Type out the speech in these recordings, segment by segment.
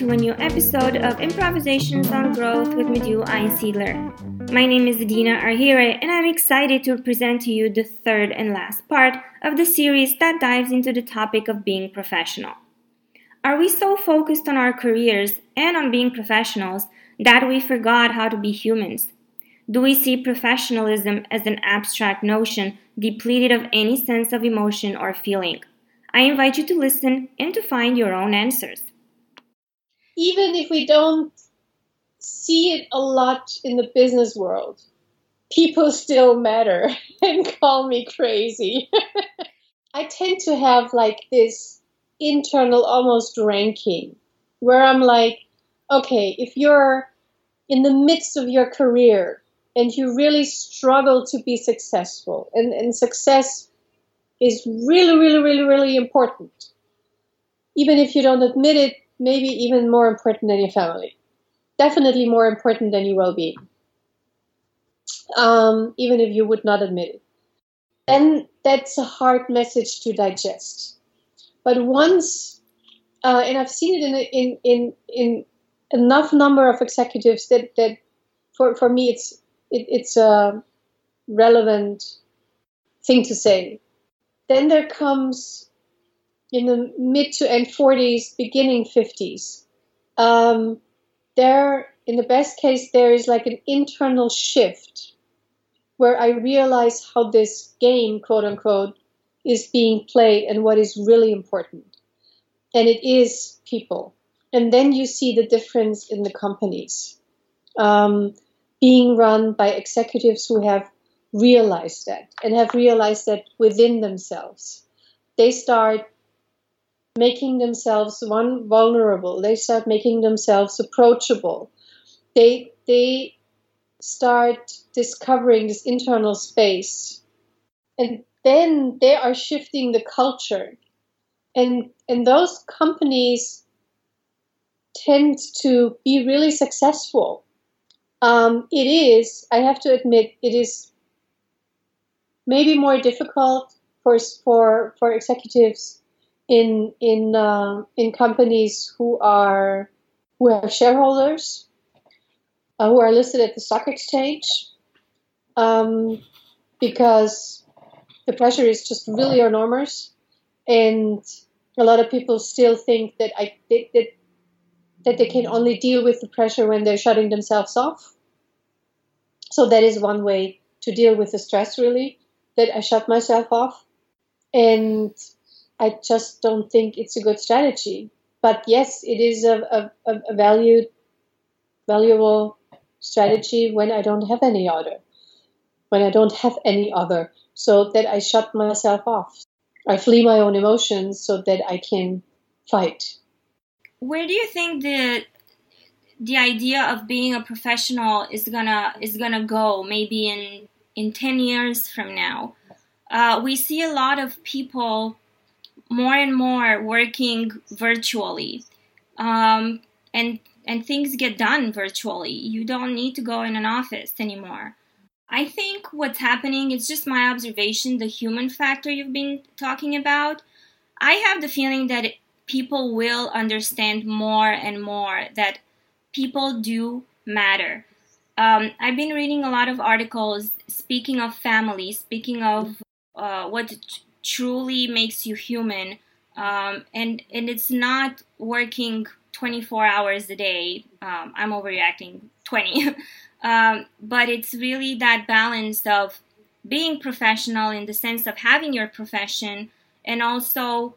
to a new episode of Improvisations on Growth with Madhu Einsiedler. My name is Adina Arhire, and I'm excited to present to you the third and last part of the series that dives into the topic of being professional. Are we so focused on our careers and on being professionals that we forgot how to be humans? Do we see professionalism as an abstract notion depleted of any sense of emotion or feeling? I invite you to listen and to find your own answers. Even if we don't see it a lot in the business world, people still matter and call me crazy. I tend to have like this internal almost ranking where I'm like, okay, if you're in the midst of your career and you really struggle to be successful, and, and success is really, really, really, really important. Even if you don't admit it, maybe even more important than your family. Definitely more important than your well being. Um, even if you would not admit it. And that's a hard message to digest. But once, uh, and I've seen it in, in, in, in enough number of executives that, that for, for me it's, it, it's a relevant thing to say then there comes in the mid to end 40s, beginning 50s. Um, there, in the best case, there is like an internal shift where I realize how this game, quote unquote, is being played and what is really important. And it is people. And then you see the difference in the companies um, being run by executives who have realized that and have realized that within themselves. They start making themselves one vulnerable. They start making themselves approachable. They they start discovering this internal space. And then they are shifting the culture. And and those companies tend to be really successful. Um, it is, I have to admit, it is maybe more difficult for for for executives in in uh, in companies who are who have shareholders uh, who are listed at the stock exchange um, because the pressure is just really enormous and a lot of people still think that I that, that they can only deal with the pressure when they're shutting themselves off. So that is one way to deal with the stress really that I shut myself off. And I just don't think it's a good strategy. But yes, it is a, a, a valued, valuable strategy when I don't have any other. When I don't have any other. So that I shut myself off. I flee my own emotions so that I can fight. Where do you think the the idea of being a professional is gonna is gonna go? Maybe in in 10 years from now. Uh, we see a lot of people more and more working virtually. Um, and and things get done virtually. You don't need to go in an office anymore. I think what's happening is just my observation, the human factor you've been talking about. I have the feeling that people will understand more and more that people do matter. Um, I've been reading a lot of articles speaking of family, speaking of uh, what truly makes you human, um, and and it's not working 24 hours a day. Um, I'm overreacting 20, um, but it's really that balance of being professional in the sense of having your profession and also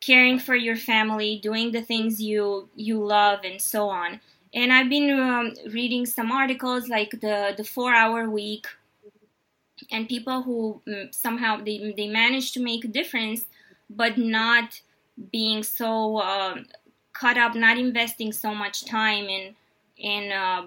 caring for your family, doing the things you you love, and so on and I've been um, reading some articles like the the four hour week, and people who um, somehow they they manage to make a difference, but not being so uh, caught up, not investing so much time in in uh,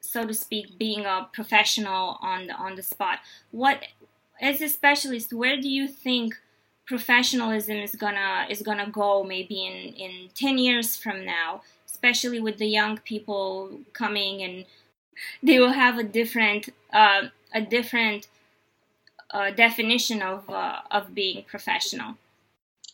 so to speak being a professional on the on the spot. What as a specialist, where do you think professionalism is gonna is gonna go maybe in in 10 years from now especially with the young people coming and they will have a different uh, a different uh, definition of uh, of being professional.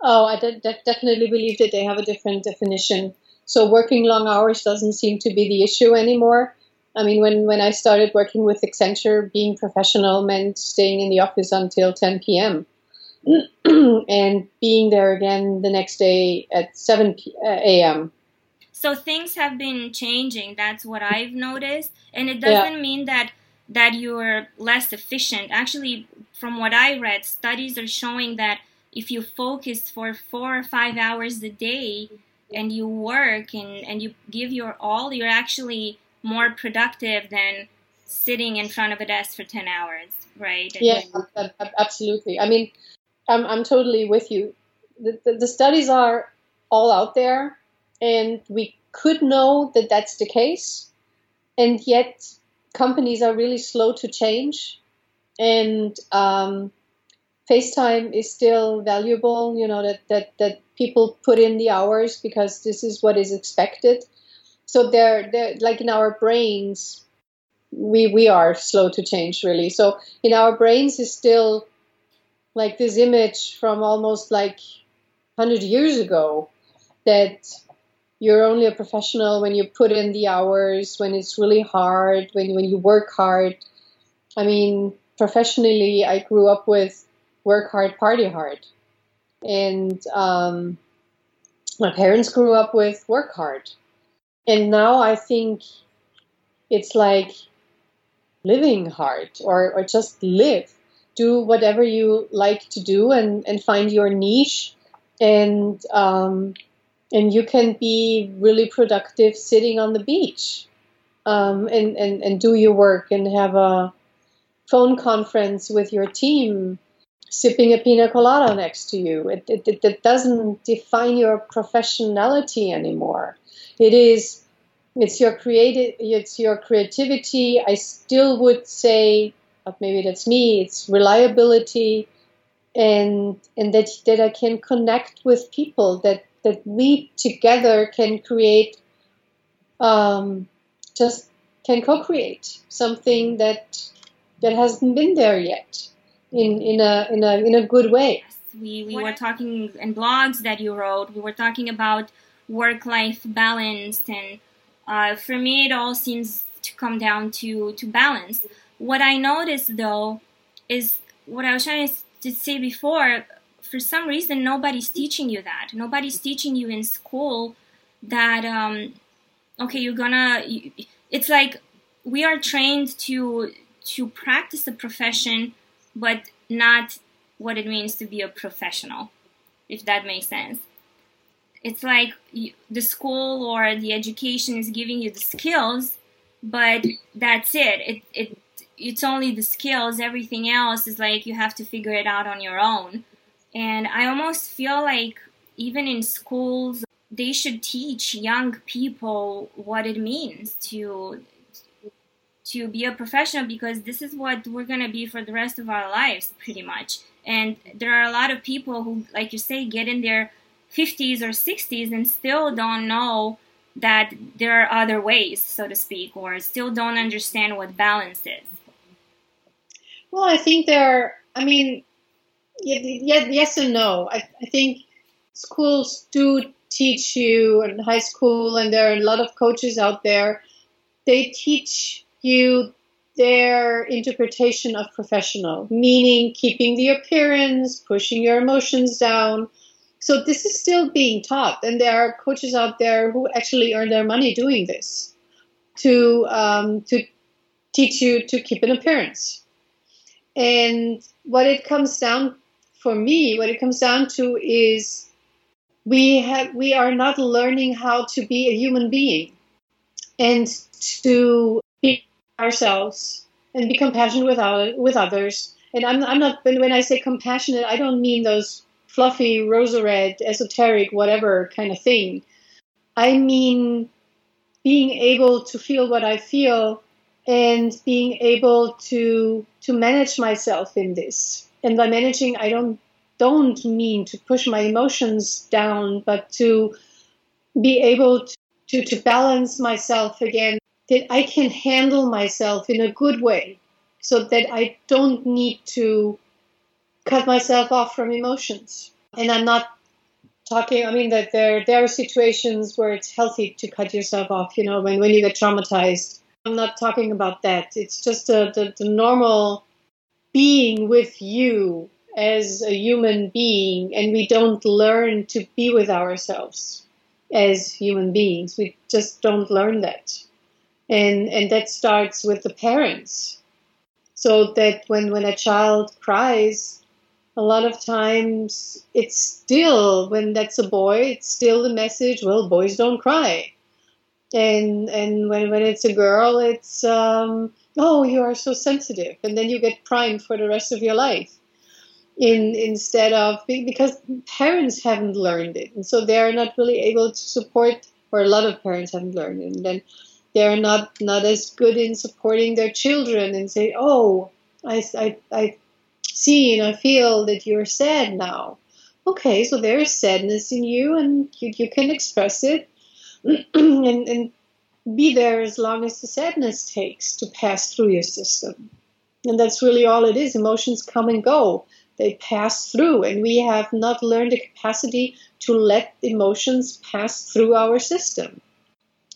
Oh, I de- de- definitely believe that they have a different definition. So working long hours doesn't seem to be the issue anymore. I mean, when, when I started working with Accenture, being professional meant staying in the office until 10 p.m. and being there again the next day at 7 a.m. So things have been changing. That's what I've noticed, and it doesn't yeah. mean that that you're less efficient. Actually, from what I read, studies are showing that if you focus for four or five hours a day and you work and, and you give your all, you're actually more productive than sitting in front of a desk for 10 hours, right? And yeah, absolutely. I mean, I'm, I'm totally with you. The, the, the studies are all out there, and we could know that that's the case, and yet companies are really slow to change. And um, FaceTime is still valuable, you know, that, that, that people put in the hours because this is what is expected. So they're, they're like in our brains, we, we are slow to change really. So in our brains is still like this image from almost like 100 years ago that you're only a professional when you put in the hours, when it's really hard, when, when you work hard. I mean, professionally, I grew up with work hard, party hard. And um, my parents grew up with work hard. And now I think it's like living hard or, or just live. Do whatever you like to do and, and find your niche and um, and you can be really productive sitting on the beach um, and, and, and do your work and have a phone conference with your team sipping a pina colada next to you. It, it, it doesn't define your professionality anymore. It is, it's your creative, it's your creativity. I still would say, maybe that's me. It's reliability, and and that that I can connect with people. That that we together can create, um, just can co-create something that that hasn't been there yet in, in, a, in, a, in a good way. We, we were talking in blogs that you wrote, we were talking about work life balance, and uh, for me, it all seems to come down to, to balance. What I noticed though is what I was trying to say before for some reason, nobody's teaching you that. Nobody's teaching you in school that, um, okay, you're gonna, it's like we are trained to to practice the profession but not what it means to be a professional, if that makes sense. It's like the school or the education is giving you the skills, but that's it. It it it's only the skills. Everything else is like you have to figure it out on your own. And I almost feel like even in schools, they should teach young people what it means to to be a professional because this is what we're going to be for the rest of our lives pretty much. And there are a lot of people who like you say get in their 50s or 60s and still don't know that there are other ways so to speak or still don't understand what balance is. Well i think there are i mean yes and no I, I think schools do teach you in high school and there are a lot of coaches out there they teach you their interpretation of professional, meaning keeping the appearance, pushing your emotions down. So this is still being taught, and there are coaches out there who actually earn their money doing this to um, to teach you to keep an appearance. And what it comes down for me, what it comes down to is we have we are not learning how to be a human being and to be ourselves and be compassionate with, with others. And I'm, I'm not, when I say compassionate, I don't mean those fluffy, rosa red, esoteric, whatever kind of thing. I mean being able to feel what I feel and being able to to manage myself in this. And by managing, I don't don't mean to push my emotions down, but to be able to, to, to balance myself again that I can handle myself in a good way so that I don't need to cut myself off from emotions. And I'm not talking. I mean that there there are situations where it's healthy to cut yourself off. You know, when when you get traumatized. I'm not talking about that. It's just a, the the normal being with you as a human being, and we don't learn to be with ourselves as human beings. We just don't learn that, and and that starts with the parents. So that when when a child cries, a lot of times it's still when that's a boy it's still the message well boys don't cry and and when, when it's a girl it's um, oh you are so sensitive. And then you get primed for the rest of your life. In instead of because parents haven't learned it. And so they're not really able to support or a lot of parents haven't learned it. And then they're not not as good in supporting their children and say oh I, I, I see and I feel that you're sad now. Okay, so there is sadness in you, and you, you can express it. And, and be there as long as the sadness takes to pass through your system. And that's really all it is. Emotions come and go, they pass through, and we have not learned the capacity to let emotions pass through our system.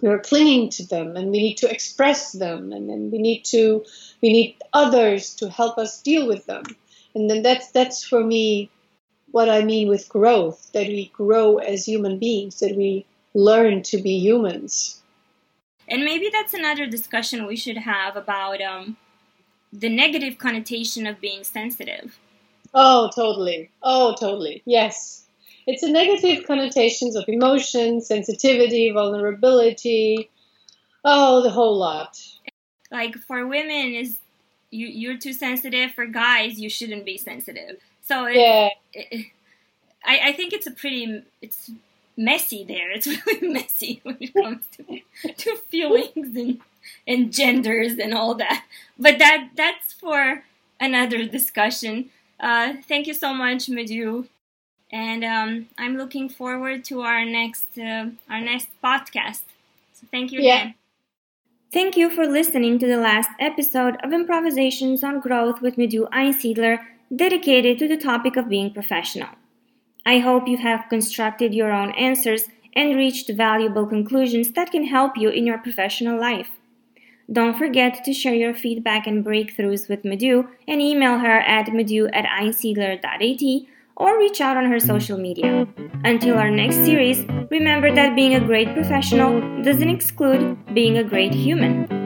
We're clinging to them, and we need to express them, and then we need to we need others to help us deal with them and then that's that's for me what I mean with growth that we grow as human beings that we learn to be humans and maybe that's another discussion we should have about um, the negative connotation of being sensitive. Oh totally. Oh totally. Yes. It's a negative connotations of emotion sensitivity vulnerability. Oh the whole lot. Like for women is you you're too sensitive. For guys you shouldn't be sensitive. So it, yeah. it, I, I think it's a pretty it's messy there. It's really messy when it comes to, to feelings and and genders and all that. But that that's for another discussion. Uh, thank you so much Madhu. And um, I'm looking forward to our next uh, our next podcast. So thank you yeah. again. Thank you for listening to the last episode of Improvisations on Growth with Madhu Einsiedler, dedicated to the topic of being professional. I hope you have constructed your own answers and reached valuable conclusions that can help you in your professional life. Don't forget to share your feedback and breakthroughs with Madhu and email her at madhu at einsiedler.at or reach out on her social media. Until our next series, remember that being a great professional doesn't exclude being a great human.